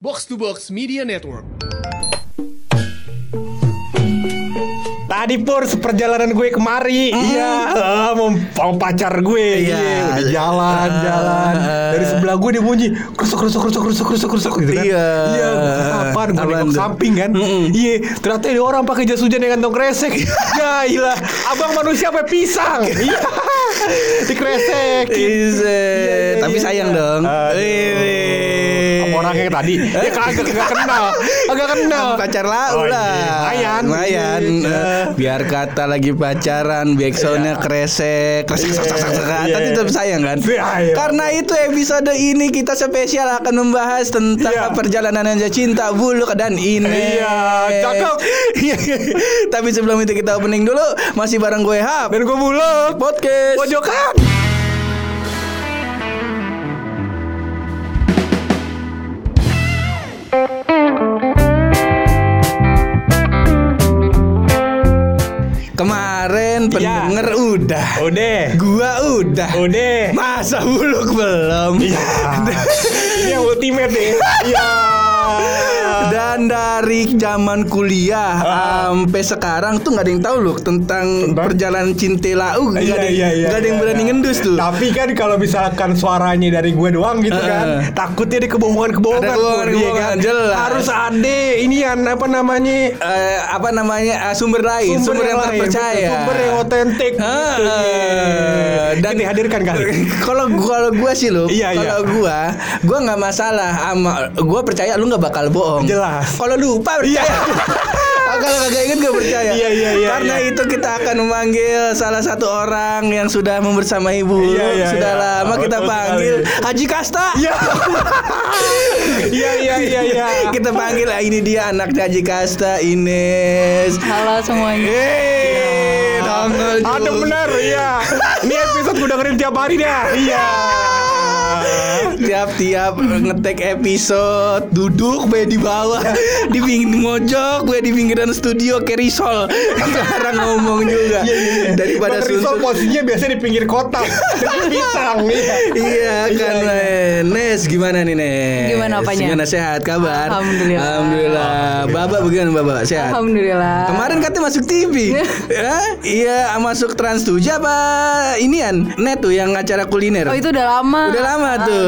Box to Box Media Network. Tadi pur seperjalanan gue kemari, iya, eh, mau, mau pacar gue, Iya. iya, udah jalan, Ah, jalan. ah. Dari sebelah gue dia bunyi, krusuk, krusuk, krusuk, krusuk, krusuk, krusuk, gitu kan. Iya. iya, apaan? Gue nengok tuh? samping kan, iya, ternyata ada orang pakai jas hujan dengan kantong kresek. ya, ilah, abang manusia apa pisang? Iya, dikresek. Ise, tapi sayang dong. Aduh. Ini. Orangnya tadi? Ya kagak kagak kenal, kagak kenal. pacar lau Oh, iya. lah. Lumayan. Lumayan. Iya. Eh, Biar kata lagi pacaran, backsoundnya kresek, kresek, Iya. kresek, kresek. Iya. Tapi tetap sayang kan? Karena itu episode ini kita spesial akan membahas tentang Iya. perjalanan Anja Cinta Buluk dan Ines. Iya, cakep. Iya. Tapi sebelum itu kita opening dulu, masih bareng gue Hap. Dan gue buluk. Podcast. Pojokan. Kemarin Iya. udah. Udah. Gua udah. Udah. Masa buluk belum? Iya. Ini yang ultimate nih. Iya. Dan dari zaman kuliah sampai sekarang tuh nggak ada yang tahu loh tentang, Tentang? perjalanan cinta lau. Nggak Iya, ada, iya, iya, ada yang iya, berani iya. ngendus tuh. Tapi kan kalau misalkan suaranya dari gue doang gitu kan, Heeh. takutnya ada kebohongan-kebohongan. Ada kebohongan-kebohongan, iya jelas. Harus ada ini yang apa namanya? Eh, apa namanya eh, sumber lain, sumber, yang, terpercaya. Sumber yang otentik. Heeh. gitu. Iya. Dan- dihadirkan kali. kalau kalau gua sih lo, Iya, iya. kalau gua, gua nggak masalah sama, gua percaya lu nggak bakal bohong. Jelas. Kalau lupa percaya. Ah, Kalau kagak inget gak percaya. Iya, iya, iya, Karena iya. itu kita akan memanggil salah satu orang yang sudah membersamai ibu. Iya, iya, sudah iya. lama kita Betul panggil. Haji Kasta. Iya. Iya iya iya iya. kita panggil ah, ini dia anak Haji Kasta Ines. Halo semuanya. Hei, tanggal Ada benar iya. Ini episode gue dengerin tiap hari dah. Iya. Tiap-tiap ngetek episode Duduk gue di bawah Di pinggir mojok Gue di pinggiran studio Kayak risol Sekarang ngomong juga Daripada Bang Rizal suntuk posisinya biasanya di pinggir. Dengan pisang iya. Iya kan iya. Men. Nes gimana nih Nes Gimana apanya? Gimana sehat kabar Alhamdulillah. Alhamdulillah Baba bagaimana Baba sehat Alhamdulillah. Kemarin katanya masuk TV Hah? Iya masuk Trans 7 apa Inian Net tuh yang acara kuliner Oh itu udah lama. Udah lama tuh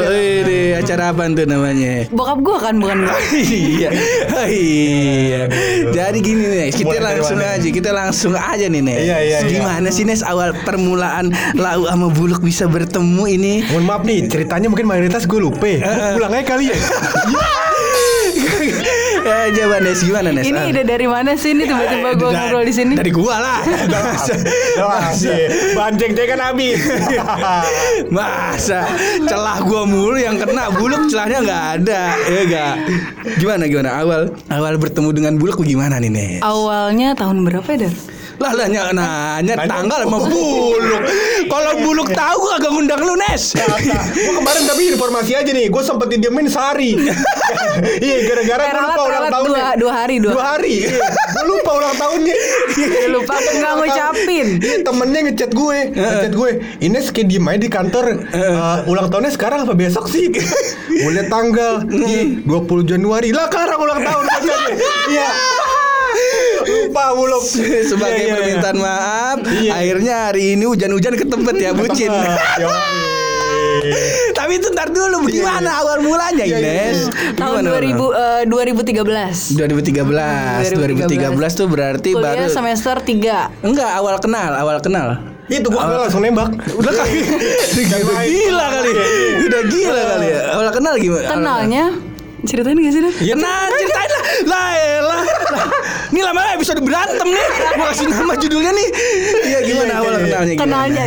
Acara apa tuh namanya Bokap gua kan bukan gua. iya, Oh, iya. Jadi gini nih, kita langsung aja, kita langsung aja nih Nes. Iya, iya, iya. Gimana sih Nes awal permulaan Lau sama Buluk bisa bertemu ini? Mohon maaf nih, ceritanya mungkin mayoritas gue lupa. Pulang aja kali ya. ya, coba Nes gimana Nes? Ini Ah. ide dari mana sih ini tiba-tiba gua Dari- ngobrol di sini? Dari gua lah. Masa Banjeng dia kan habis. Masa celah gua mulu yang kena Buluk celahnya nggak ada, ya enggak? Gimana gimana awal awal bertemu dengan Buluk gimana nih Nes? Awalnya tahun berapa ya, Dar? Lah lah nanya, nanya tanggal sama buluk. Kalau buluk tahu gua agak ngundang lu Nes. gue kemarin tapi informasi aja nih, gue sempet didiemin sehari. Iya, gara-gara gue Telat, lupa ulang tahunnya. dua, dua hari dua. Dua hari. Iya, gue lupa ulang tahunnya. Dia lupa nggak ngucapin. Iya, temennya ngechat gue, ngechat gue. Ines kayak diem aja di kantor. Eh, ulang tahunnya sekarang apa besok sih? gue liat tanggal. Ih, 20 Januari. Lah, sekarang ulang tahun. Iya. Lupa buluk. Sebagai Iya, iya, iya. permintaan maaf, Iya. akhirnya hari ini hujan-hujan ke tempat ya bucin. Tapi itu ntar dulu bagaimana awal mulanya Ines? iya. Tahun Gimana, 2000 eh, 2013. 2013. 2013 tuh berarti Kuliah baru semester 3. Enggak, awal kenal, awal kenal. Itu gue langsung nembak. Udah kali. Udah gila kali. Udah gila kali ya. Awal kenal gimana? Kenalnya ceritain gak sih? Ya nah ceritain lah Lah elah Lah, Ini lama episode berantem nih Gua kasih nama judulnya nih Iya gimana Iya, awal iya, iya. kenalnya gimana? Kenalnya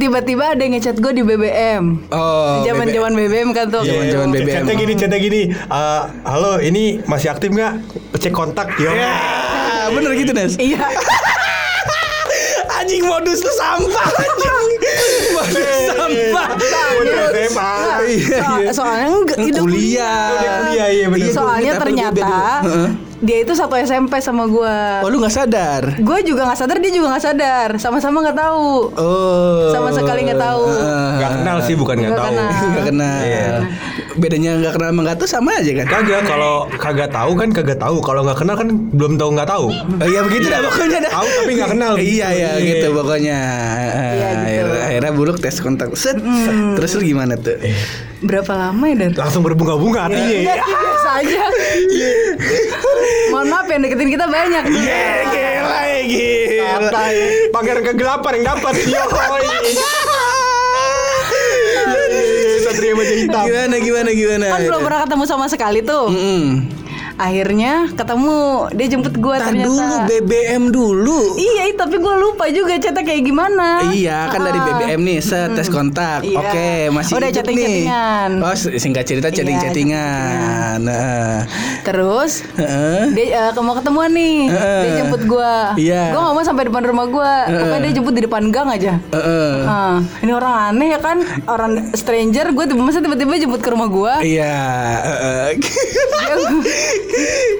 tiba-tiba ada yang ngechat gue di BBM. Oh Zaman-zaman BBM kan tuh. Zaman-zaman BBM. Chatnya gini, chatnya gini. Eh, halo, ini masih aktif nggak? Cek kontak, yo. Ya, bener gitu Nes Iya. Anjing modus tuh sampah anjing Modus sampah SMA. Soalnya enggak itu Kuliah Udah kuliah, iya bener. Iya, Soalnya ternyata. Dia itu satu SMP sama gue. Oh lu gak sadar Gue juga nggak sadar, dia juga nggak sadar. Sama-sama nggak tahu. Oh Sama sekali nggak tahu. Heeh. Gak kenal sih, bukan nggak Nggak tahu. kenal. Gak kenal Iya. Bedanya nggak kenal sama nggak tahu sama aja kan? Kagak kalau kagak tahu kan kagak tahu. Kalau nggak kenal kan belum tahu nggak tahu. Oh iya begitu dah pokoknya dah. Tahu tapi nggak kenal. Iya iya Iya. gitu pokoknya. Iya, gitu. Akhirnya, akhirnya buluk tes kontak. Set. Terus lu gimana tuh? Berapa lama ya Dan? Langsung berbunga-bunga hatinya. Enggak sih biasa aja. Mohon maaf yang deketin kita banyak. Iya gila ya gila. Apa ya? Pangeran kegelapan yang dapat. Yoi. Satria Baja Hitam. Gimana gimana gimana? Kan belum pernah ketemu sama sekali tuh. Mm-mm. Akhirnya ketemu, dia jemput gua Tar ternyata. dulu BBM dulu. Iya, tapi gue lupa juga chatnya kayak gimana. Iya kan dari Ah. BBM nih set tes kontak. Iya. Oke masih Udah hidup chatting-chattingan. nih. Oh singkat cerita Iya, chatting chattingan. Heeh. Terus Heeh. dia eh, mau ketemuan nih, Heeh. dia jemput gua. Iya. Gua nggak mau sampai depan rumah gua. Pokoknya dia jemput di depan gang aja. Heeh. Ah, ini orang aneh ya kan, orang stranger. Gue tiba masa tiba-tiba jemput ke rumah gua. Iya. heeh.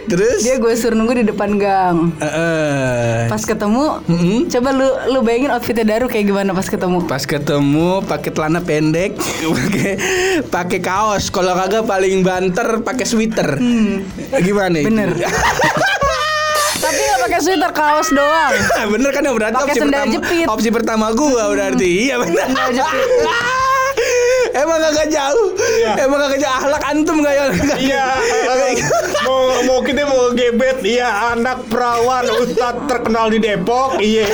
Terus? dia gue suruh nunggu di depan gang. Heeh. Pas ketemu, Mm-mm. coba lu lu bayangin outfitnya Daru kayak gimana pas ketemu. Pas ketemu pakai celana pendek, pakai pakai kaos. Kalau kagak paling banter pakai sweater. Gimana? Hmm. Bener. Tapi nggak pakai sweater, kaos doang. bener kan ya berarti Pakai opsi pertama jepit. opsi pertama gua berarti iya bener Sendal jepit. emang agak jauh emang agak jauh ahlak antum gak ya Iya, mau mau kita mau gebet, iya anak perawan ustadz terkenal di Depok, iya.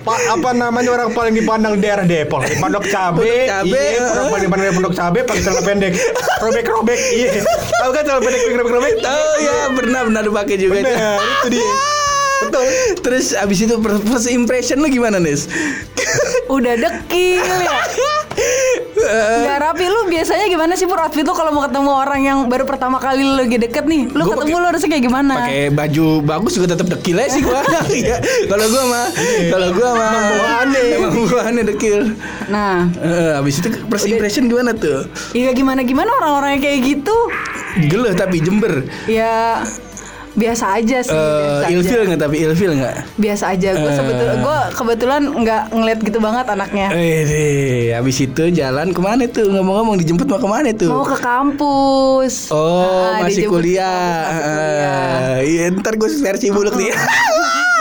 Pak apa namanya orang paling dipandang di daerah Depok? Di Pondok Cabe, Pondok Cabe, iya, orang eh. paling dipandang di Pondok Cabe pakai celana pendek, robek-robek, iya. Tahu kan celana pendek robek-robek? oh ya pernah pernah dipakai juga Bener, itu dia. betul terus abis itu first impression lu gimana Nis Udah dekil ya. Rapi lu biasanya gimana sih Pur outfit lu kalau mau ketemu orang yang baru pertama kali lu lagi deket nih Lu Gua ketemu pakai- lu harusnya kayak gimana? pakai baju bagus juga tetap dekil aja sih gua. Iya. kalau gua mah kalau gua mah bawaannya. emang bawaannya dekil. Nah. Eh, abis itu first impression gimana tuh? Iya gimana-gimana orang-orang yang kayak gitu? Geluh tapi Jember. Ya biasa aja sih Eh, aja. ilfil nggak tapi ilfil nggak Biasa aja Gue Eh. sebetulnya Gue kebetulan nggak ngeliat gitu banget anaknya Eh habis itu jalan ke mana tuh ngomong-ngomong dijemput mau ke mana tuh? Mau ke kampus Oh Ah, masih dijemput ke kuliah. Ah, Iya ntar gue versi buluk nih.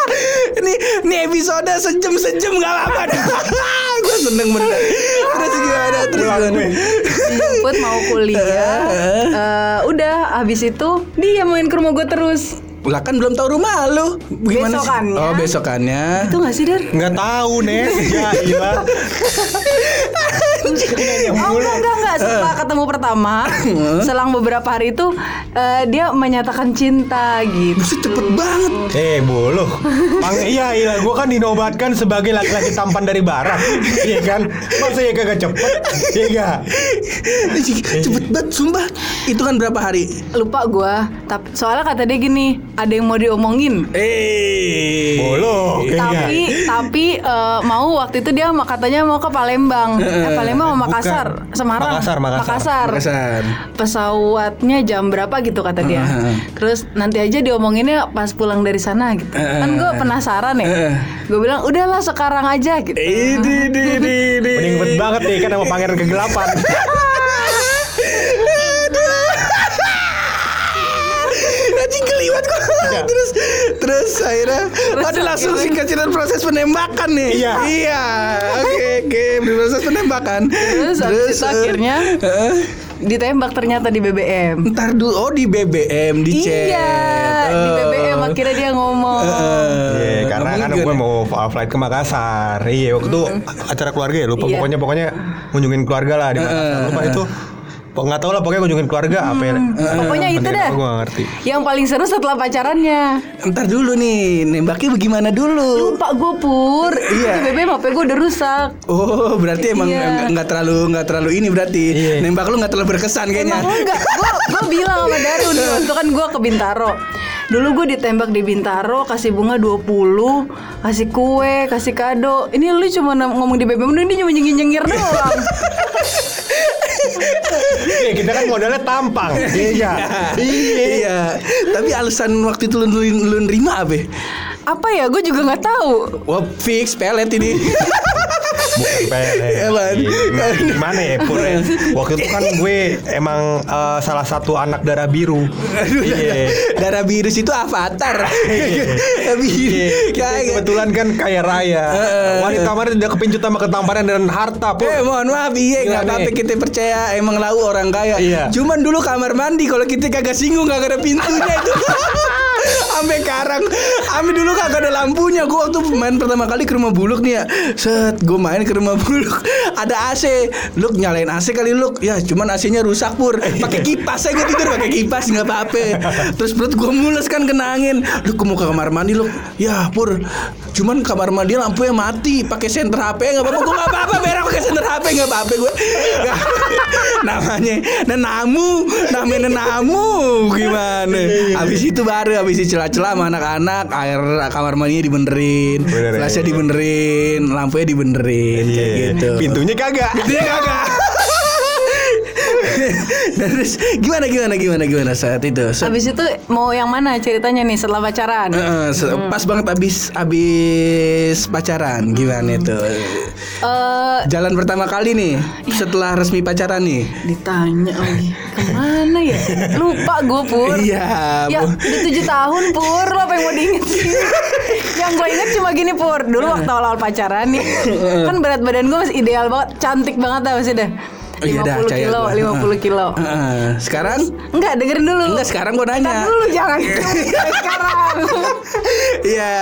ini ini episode sejam sejam nggak apa-apa seneng bener. Terus gimana? Terus Pulang gimana? gue. dijemput mau kuliah Eh, udah habis itu dia main ke rumah gue terus Lah kan belum tahu rumah lu. Gimana Besokannya. sih? Oh besokannya. itu gak sih Dar? Nggak tahu Nes, ya iya. Oh enggak enggak enggak. Setelah ketemu pertama selang beberapa hari itu eh, dia menyatakan cinta gitu. Buset cepet banget. Eh bolo, Bang iya iya, gue kan dinobatkan sebagai laki-laki tampan dari barat, iya kan? Masa ya kagak cepet, iya gak? cepet banget sumpah. Itu kan berapa hari? lupa gua. Tapi soalnya kata dia gini ada yang mau diomongin. Eh. Bolo, iya tapi tapi eh, mau waktu itu dia mau- katanya mau ke Palembang. Eh Palembang mau Makassar Bukan. Semarang Makassar, Makassar. Makassar. pesawatnya jam berapa gitu kata dia Heeh. terus nanti aja diomonginnya pas pulang dari sana gitu kan gue penasaran ya Heeh. gue bilang udahlah sekarang aja gitu di, di, di. Mending banget nih kan sama pangeran kegelapan. Anjing keliwat kok. Iya. Terus terus akhirnya ada langsung akhirnya- singkat cerita proses penembakan nih. Iya. Iya. Oke oke proses penembakan. Terus habis itu eh, akhirnya eh, ditembak ternyata di BBM ntar dulu oh di BBM di chat. iya di. BBM akhirnya dia ngomong Eh, Iya, karena ngomongin kan gimana? gue mau flight ke Makassar. Iya, waktu itu acara keluarga ya, lupa Iya. pokoknya pokoknya kunjungin keluarga lah di Makassar. Lupa itu nggak tahu lah pokoknya kunjungin keluarga apa ya. pokoknya itu dah Gue gak ngerti. yang paling seru setelah pacarannya Ntar dulu nih nembaknya bagaimana dulu? lupa gue pur Iya. itu BBM HP gue udah rusak Oh berarti emang Iya. nggak nggak terlalu nggak terlalu ini berarti Iya. nembak lu nggak terlalu berkesan kayaknya. Emang enggak, gue gue bilang sama Darun waktu kan gue ke Bintaro. Dulu gue ditembak di Bintaro, kasih bunga 20, kasih kue, kasih kado. Ini lu cuma ngomong di BBM, ini cuma nyengir-nyengir doang. Iya, kita kan modalnya tampang. Iya. Iya. Iya. Tapi alasan waktu itu lu, lu, lu nerima apa? apa ya? Gue juga nggak tahu. Wah fix pelet ini. Bukan. Gimana, ya Pur ya? Waktu itu kan gue emang eh, salah satu anak darah biru. Iya. Darah virus itu avatar. biru. Iya. Kayak Kebetulan kan kaya raya. Wanita kemarin udah kepincut sama ketampanan dan harta pun. Eh mohon maaf iya nggak Gimana? apa-apa kita percaya emang lau orang kaya. Iya. Cuman dulu kamar mandi kalau kita kagak singgung kagak ada pintunya itu. Sampai karang, Ame dulu kagak ada lampunya. Gua waktu main pertama kali ke rumah Buluk nih ya. Set, gua main ke rumah Buluk. Ada AC. Luk nyalain AC kali Luk. Ya, cuman AC-nya rusak pur. Pakai kipas saya gua tidur pakai kipas nggak apa-apa. Terus perut gua mules kan kena angin. Mau ke kamar mandi Luk. Ya, pur. Cuman kamar mandi lampunya mati. Pakai senter HP nggak apa-apa. Gua nggak apa-apa. Berak pakai senter HP nggak apa-apa gue. namanya nenamu, namanya nenamu gimana? Habis itu baru habis itu celah-celah sama anak-anak air kamar mandinya dibenerin, Bener, flashnya iya. dibenerin, lampunya dibenerin kayak Iya. gitu. Pintunya kagak. Pintunya kagak. Dan terus gimana gimana gimana gimana saat itu? Saat- Habis itu mau yang mana ceritanya nih setelah pacaran? Heeh, se- pas banget abis abis pacaran gimana itu? Eh Jalan pertama kali nih setelah resmi pacaran nih. ditanya lagi ke mana ya? Lupa gue pur. Iya, Ya udah tujuh tahun pur lo apa yang mau diinget sih? yang gue inget cuma gini pur dulu waktu awal-awal pacaran nih kan berat badan gue masih ideal banget cantik banget dah masih dah Oh, iya dah, 50 percaya kilo gua. 50 kilo Heeh. Sekarang Enggak dengerin dulu enggak sekarang gua Ntar nanya. dulu jangan sekarang Iya.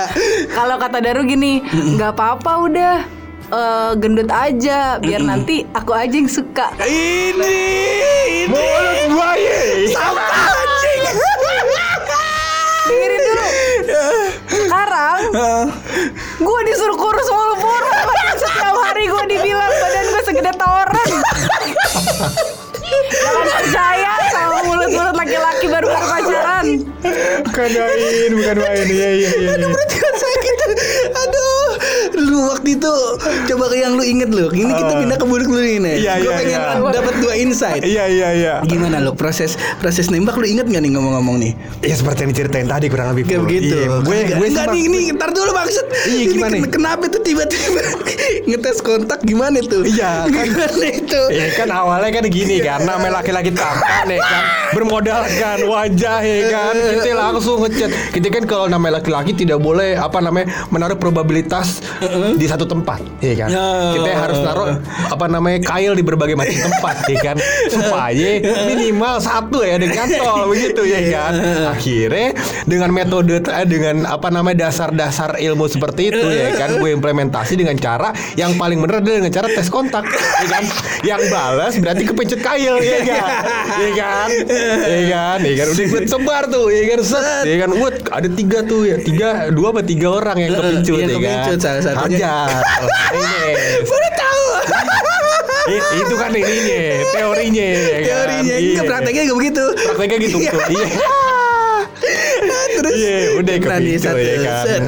Kalau kata Daru gini, nggak apa-apa udah eh, gendut aja, biar nanti aku aja yang suka. Ini ini Mulut buaya. apa anjing? Dengerin dulu. Sekarang gue disuruh kurus mulu Jangan percaya sama mulut-mulut laki-laki baru-baru pacaran. Bukan main, bukan main. Iya iya iya. iya. sakit. Aduh. Lu waktu itu coba ke yang lu inget lu. Ini kita Ah. pindah ke buruk lu ini. Iya, Gua iya, pengen iya. dapat dua insight. Iya iya iya. Gimana lu proses proses nembak lu inget gak nih ngomong-ngomong nih? Ya seperti yang diceritain tadi kurang lebih. Kayak Pur. begitu. Iya, gue gue enggak nih ini ntar dulu maksud. Iya, Ini gimana? ken- Kenapa tuh tiba-tiba ngetes kontak gimana tuh? Iya, kan. Itu? Ya kan awalnya kan gini kan namanya laki-laki tampan ya kan bermodalkan wajah ya kan kita langsung ngechat kita kan kalau namanya laki-laki tidak boleh apa namanya menaruh probabilitas di satu tempat ya kan? Ya. kita harus naruh apa namanya kail di berbagai macam tempat ya kan? Supaya minimal satu ya dengan tol begitu ya kan? Akhirnya dengan metode eh, dengan apa namanya dasar-dasar ilmu seperti itu ya kan? Gue implementasi dengan cara yang paling benar adalah dengan cara tes kontak ya kan? Yang balas berarti kepencet kail ya kan? Ya kan? Ya kan? Ya kan? Udah gue sebar tuh ya kan? Set ya kan? Wut, ada tiga tuh ya. Tiga dua apa tiga orang yang kepencut Iya, ya kan Ini. Baru tahu. Itu kan ininya teorinya ya kan? Teorinya Iya. enggak prakteknya enggak begitu. prakteknya gitu betul iya Terus Iya, udah satu ya kan.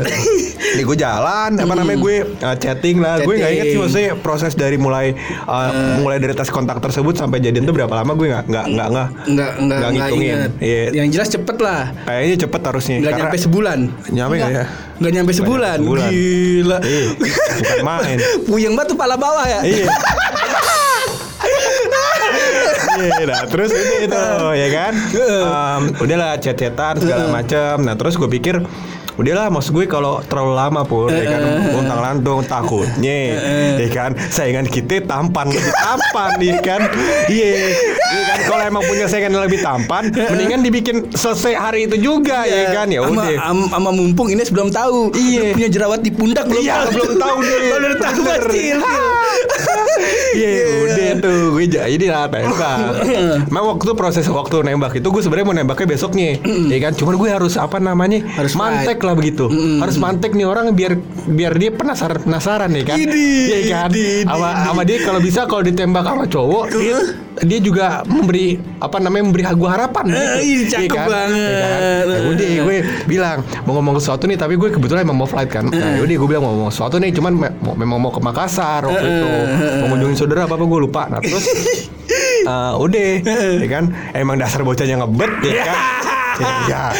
Nih gue jalan, apa namanya gue uh, chatting lah. Gue nggak inget sih maksudnya proses dari mulai uh, mulai dari tes kontak tersebut sampai jadian tuh berapa lama gue nggak nggak nggak nggak nggak ngitungin. Iya. Yang jelas cepet lah. Kayaknya cepet harusnya. Karena- nyampe sebulan. Nyampe nggak ya? Enggak nyampe sebulan. sebulan. Gila. Iya, bukan main. Puyeng banget tuh pala bawah ya. Iya. Iya, nah terus itu itu ya kan, Em, udahlah chat-chatan segala macam. Nah terus gue pikir Udahlah maksud gue kalau terlalu lama pun ya kan Untang lantung takutnya ya kan Saingan kita tampan lebih tampan ya kan Iya ya kan Kalau emang punya saingan yang lebih tampan Mendingan dibikin selesai hari itu juga ya kan Ya udah am- sama mumpung Ines belum tahu. Iya. Punya jerawat di pundak belum Iya, tahu. belum tahu dia. Belum tahu masih ilfil. Iya udah tuh gue jadi lah tembak. Emang waktu proses waktu nembak itu gue sebenarnya mau nembaknya besoknya, ya kan? Cuman gue harus apa namanya? Harus mantek lah begitu. Harus mantek nih orang biar biar dia penasaran penasaran ya kan? Iya kan? Sama sama dia kalau bisa kalau ditembak sama cowok dia, dia juga memberi apa namanya memberi gue harapan. Eh, gitu. Iya cakep kan? banget. Iya kan? Ya udah gue bilang mau ngomong sesuatu nih tapi gue kebetulan emang mau flight kan. Nah, udah gue bilang mau ngomong sesuatu nih cuman me- mau- memang mau ke Makassar waktu itu. Mau ngunjungin saudara apa apa gue lupa. Nah, terus eh, udah ya kan emang dasar bocahnya ngebet ya kan. Ya.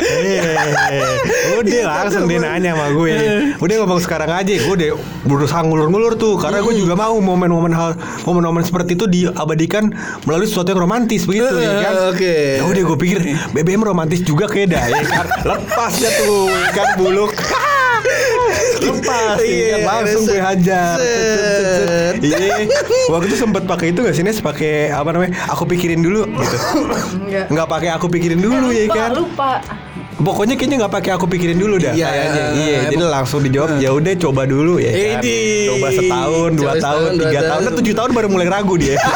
Eh, udah langsung dia nanya sama gue. Udah ngomong sekarang aja. Gue udah berusaha ngulur-ngulur tuh karena gue juga mau momen-momen hal momen-momen seperti itu diabadikan melalui sesuatu yang romantis begitu ya kan. Oke. Ya udah gue pikir BBM romantis juga kayak dah ya kan. Lepas ya tuh kan buluk. Lepas ya kan langsung gue hajar. Iya. Waktu itu sempat pakai itu gak sih Nes pakai apa namanya? Aku pikirin dulu gitu. Enggak. Nggak pakai aku pikirin dulu ya kan. lupa. Pokoknya kayaknya nggak pakai aku pikirin dulu dah. Iya, kayaknya. iya, iya. iya. Jadi langsung dijawab ya udah coba dulu ya kan. Coba setahun, dua Coba tahun, tiga tahun, tahun. kan tujuh tahun baru mulai ragu dia.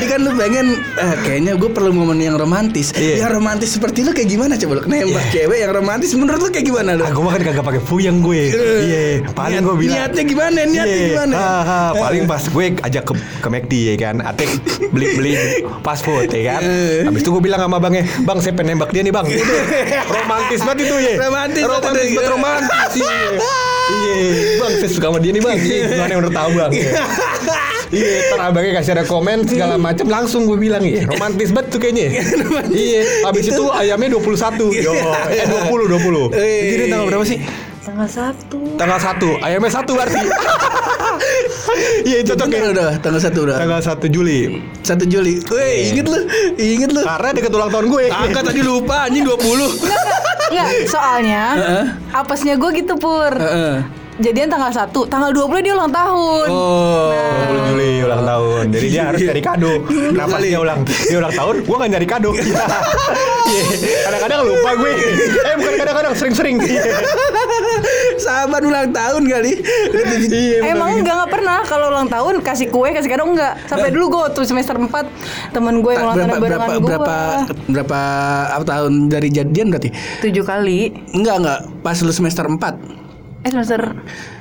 Tadi kan lu pengen eh, kayaknya gue perlu momen yang romantis. Iya. Yang romantis seperti lu kayak gimana coba lu nembak cewek yang romantis menurut lu kayak gimana lu? Aku makan kagak pakai puyeng gue. Iya, paling gue bilang. Niatnya gimana? Niatnya Iya, gimana? ha, ha, paling pas gue ajak ke ke McD ya kan, Atek beli beli fast food ya kan. Eh. Habis itu gue bilang sama bangnya, bang saya pengen nembak dia nih bang. Romantis banget itu ya. Romantis banget romantis banget romantis. Iya, iya, bang saya suka sama dia nih bang. Iya, gimana udah tahu bang. Iya. Iya, ntar abangnya kasih ada komen segala macam langsung gue bilang iya romantis banget tuh kayaknya. Iya, habis itu ayamnya 21. Yo, eh 20 20. Eh. Jadi tanggal berapa sih? Tanggal satu. Tanggal 1 Ayamnya 1 berarti Iya cocok ya udah, tanggal satu udah. Tanggal 1 Juli 1 Juli. Weh, inget lu, inget lu. Karena deket ulang tahun gue Angkat tadi lupa anjing 20. Enggak, soalnya Heeh. apesnya gue gitu pur. Heeh. Jadian tanggal 1, tanggal 20 dia ulang tahun. Oh. 20 Juli ulang tahun Jadi dia harus cari kado Kenapa dia ulang Dia ulang tahun Gue gak nyari kado Iya Kadang-kadang lupa gue Eh bukan kadang-kadang Sering-sering Sahabat ulang tahun kali. Iya, Emang gitu. enggak enggak pernah kalau ulang tahun kasih kue kasih kado enggak. Sampai dulu gue waktu semester 4 temen gue yang ulang tahun berapa barengan berapa gue. berapa berapa apa tahun dari jadian berarti? Tujuh kali. Enggak enggak, pas lu semester 4 Eh semester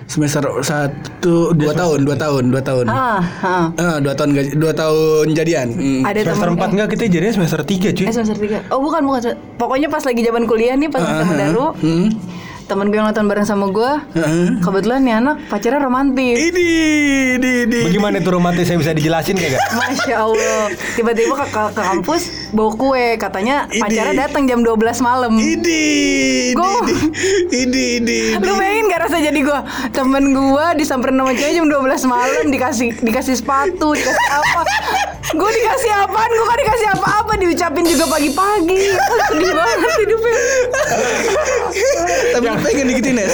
semester satu dua tahun dua tahun dua tahun. Ah, ah. Eh, dua tahun gaji- dua tahun jadian. Hmm. ada Semester temen 4 enggak Kita jadinya semester 3 cuy. Eh semester 3 Oh bukan bukan. Pokoknya pas lagi zaman kuliah nih Pas Ah, sama Daru Hmm. Temen gue yang nonton bareng sama gue Heeh. Kebetulan nih anak pacarnya romantis Ini, ini, ini. Bagaimana itu romantis Saya bisa dijelasin kayak gak Masya Allah Tiba-tiba ke, ke, ke kampus Bawa kue Katanya Ini. pacarnya datang jam 12 malam Ini, ini, Gua- ini, ini. Lu bayangin gak rasa jadi gue Temen gue disamperin sama cewek jam 12 malam Dikasih dikasih sepatu Dikasih apa Gue dikasih apaan? Gue kan dikasih apa-apa Diucapin juga pagi-pagi. Sedih banget hidupnya? Tapi pengen digitin ya?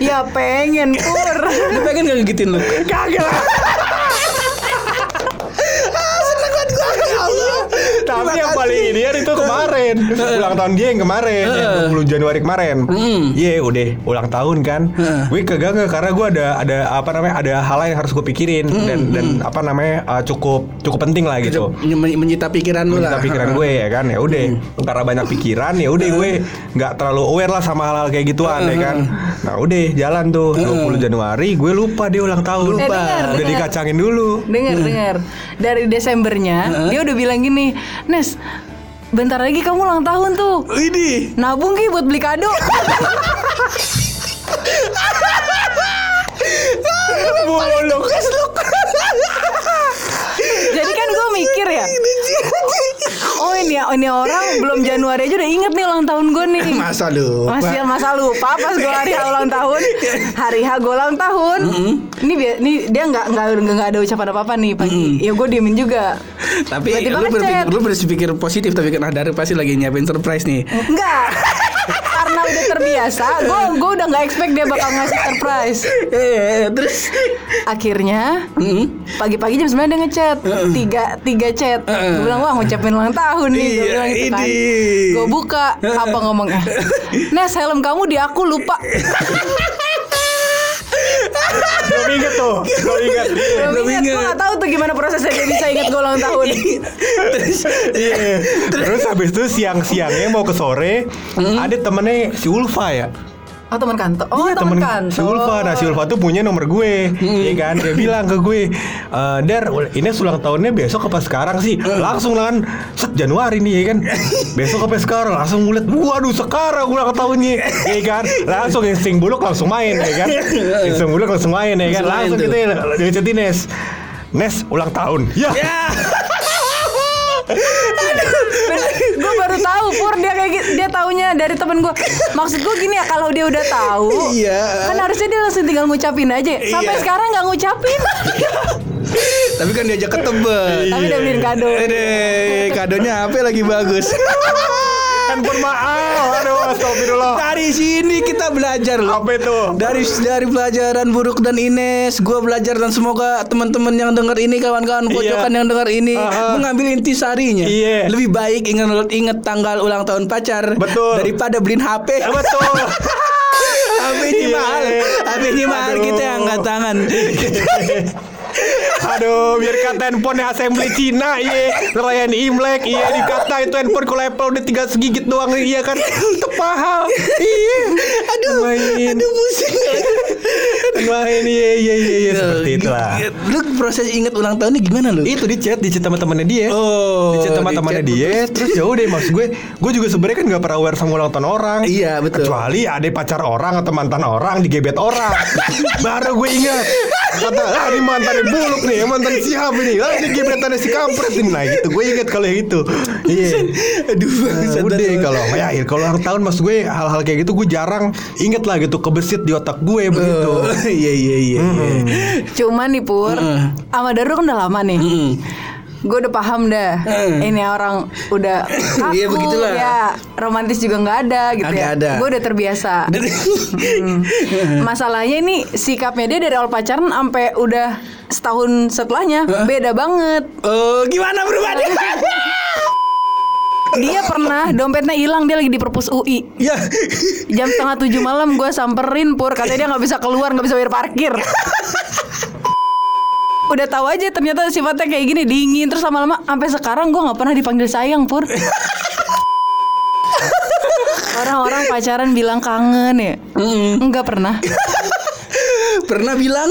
Ya pengen pur. Lu pengen gak gigitin lu? Kagak Tapi yang paling ini itu kemarin. Ulang tahun dia yang kemarin Yang 20 Januari kemarin. Iya udah ulang tahun kan. Gue kagak nggak karena gue ada ada apa namanya ada hal lain yang harus gue pikirin. Dan dan apa namanya uh, cukup cukup penting lah gitu. Men- Menyita pikiran lu Menyita lah. pikiran gue ya kan ya udah. Karena banyak pikiran ya udah gue nggak terlalu aware lah sama hal-hal kayak gituan ya kan. Nah udah jalan tuh. 20 Januari gue lupa dia ulang tahun. Eh, dengar, udah dengar. dikacangin dulu. Dengar dengar. Dari Desembernya Dia udah bilang gini Nes Bentar lagi kamu ulang tahun tuh. Ini Nabung ki buat beli kado. Jadi kan gue mikir ya. Oh ini ini orang belum Januari aja udah inget nih ulang tahun gue nih. Masa lu? Masih masa lupa pas gue hari ulang tahun. Hari H gue ulang tahun. Ini dia, ini dia nggak nggak nggak ada ucapan apa apa nih pagi. Ya gue diemin juga Tapi Tiba-tiba lu berpikir, lu berpikir positif Tapi kan Dari pasti lagi nyiapin surprise nih. Enggak. Karena udah terbiasa Gue gue udah nggak expect dia bakal ngasih surprise. Eh, Terus? Akhirnya Mm. Pagi-pagi jam 9 dia ngechat. Tiga, tiga chat. Gue bilang wah ngucapin ulang tahun nih Gue Iya, bilang gitu kan. Gue buka Apa ngomongnya? Nes helm kamu di aku lupa Belum inget tuh. Belum inget Belum inget Gue gak tau tuh gimana prosesnya dia bisa inget gue ulang tahun. Terus Iya. Terus. Habis itu siang-siangnya mau ke sore Ada temennya si Ulfa ya Oh teman kantor. Oh Iya, teman kantor si Ulfa. Nah si Ulfa tuh punya nomor gue. Iya kan? Dia bilang ke gue e, Dar ini ulang tahunnya besok apa sekarang sih? Langsung lah kan Set Januari nih ya kan? Besok apa sekarang? Langsung ngeliat Waduh sekarang ulang tahunnya. Iya kan? Langsung insting buluk langsung main ya kan? Insting buluk langsung main ya kan? Langsung Langsung kita Dicetin Nes Nes ulang tahun. Ya. Ya gue baru tahu pur dia kayak gitu dia taunya dari temen gue maksud gue gini ya kalau dia udah tahu iya. kan harusnya dia langsung tinggal ngucapin aja. Iya. Sampai iya. sekarang nggak ngucapin. Tapi kan diajak ketebet tapi udah beliin kado. Eh Ede, kadonya apa lagi bagus? Handphone mahal. Aduh, astagfirullah. Dari sini kita belajar loh. Apa itu? Dari dari pelajaran buruk dan Ines, gua belajar dan semoga teman-teman yang dengar ini, kawan-kawan pojokan yang dengar ini Aha. mengambil intisarinya. Iya. Lebih baik ingat ingat tanggal ulang tahun pacar Betul. daripada beliin HP. Betul. HP-nya Iya. mahal. HP-nya mahal Aduh. kita yang angkat tangan. Aduh, biar kata handphone assembly Cina, iya ngerayain Imlek, iya dikata itu handphone kalau Apple udah tinggal segigit doang, iya kan, itu mahal, iya, Aduh, main, aduh pusing. main, iya, iya, iya, iya, seperti itulah. Lu proses ingat ulang tahunnya gimana lu? Itu di chat, di chat sama temannya dia. Oh, di chat sama temannya dia. Terus ya udah maksud gue, gue juga sebenarnya kan nggak pernah aware sama ulang tahun orang. Iya, betul. Kecuali ada pacar orang atau mantan orang digebet orang. Baru gue ingat. Kata, ah ini mantan buluk nih, mantan siapa ini? Ah ini gebetannya si kampret ini. Nah gitu, gue ingat kalau yang itu. Iya. Aduh, Nah, bangsat udah kalau ya kalau ulang tahun maksud gue hal-hal kayak gitu gue jarang inget lah gitu kebesit di otak gue begitu. Oh, iya iya iya. iya. Cuman nih Pur, sama Daru kan udah lama nih. Gue udah paham dah. Hmm. Ini orang udah kaku, Iya, begitulah. ya romantis juga nggak ada gitu Nggak ya. ada. Gue udah terbiasa. Hmm. Masalahnya ini sikapnya dia dari awal pacaran sampai udah setahun setelahnya beda banget. Oh, gimana perubahannya? Dia pernah dompetnya hilang dia lagi di perpus UI. ya. Jam setengah tujuh malam gue samperin pur katanya dia nggak bisa keluar nggak bisa bayar parkir. Udah tahu aja ternyata sifatnya kayak gini dingin terus lama-lama sampai sekarang gue nggak pernah dipanggil sayang pur. Orang-orang pacaran bilang kangen ya, nggak pernah. Pernah bilang,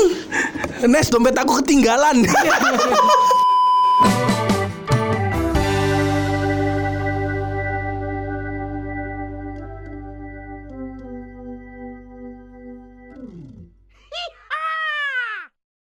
Nes dompet aku ketinggalan.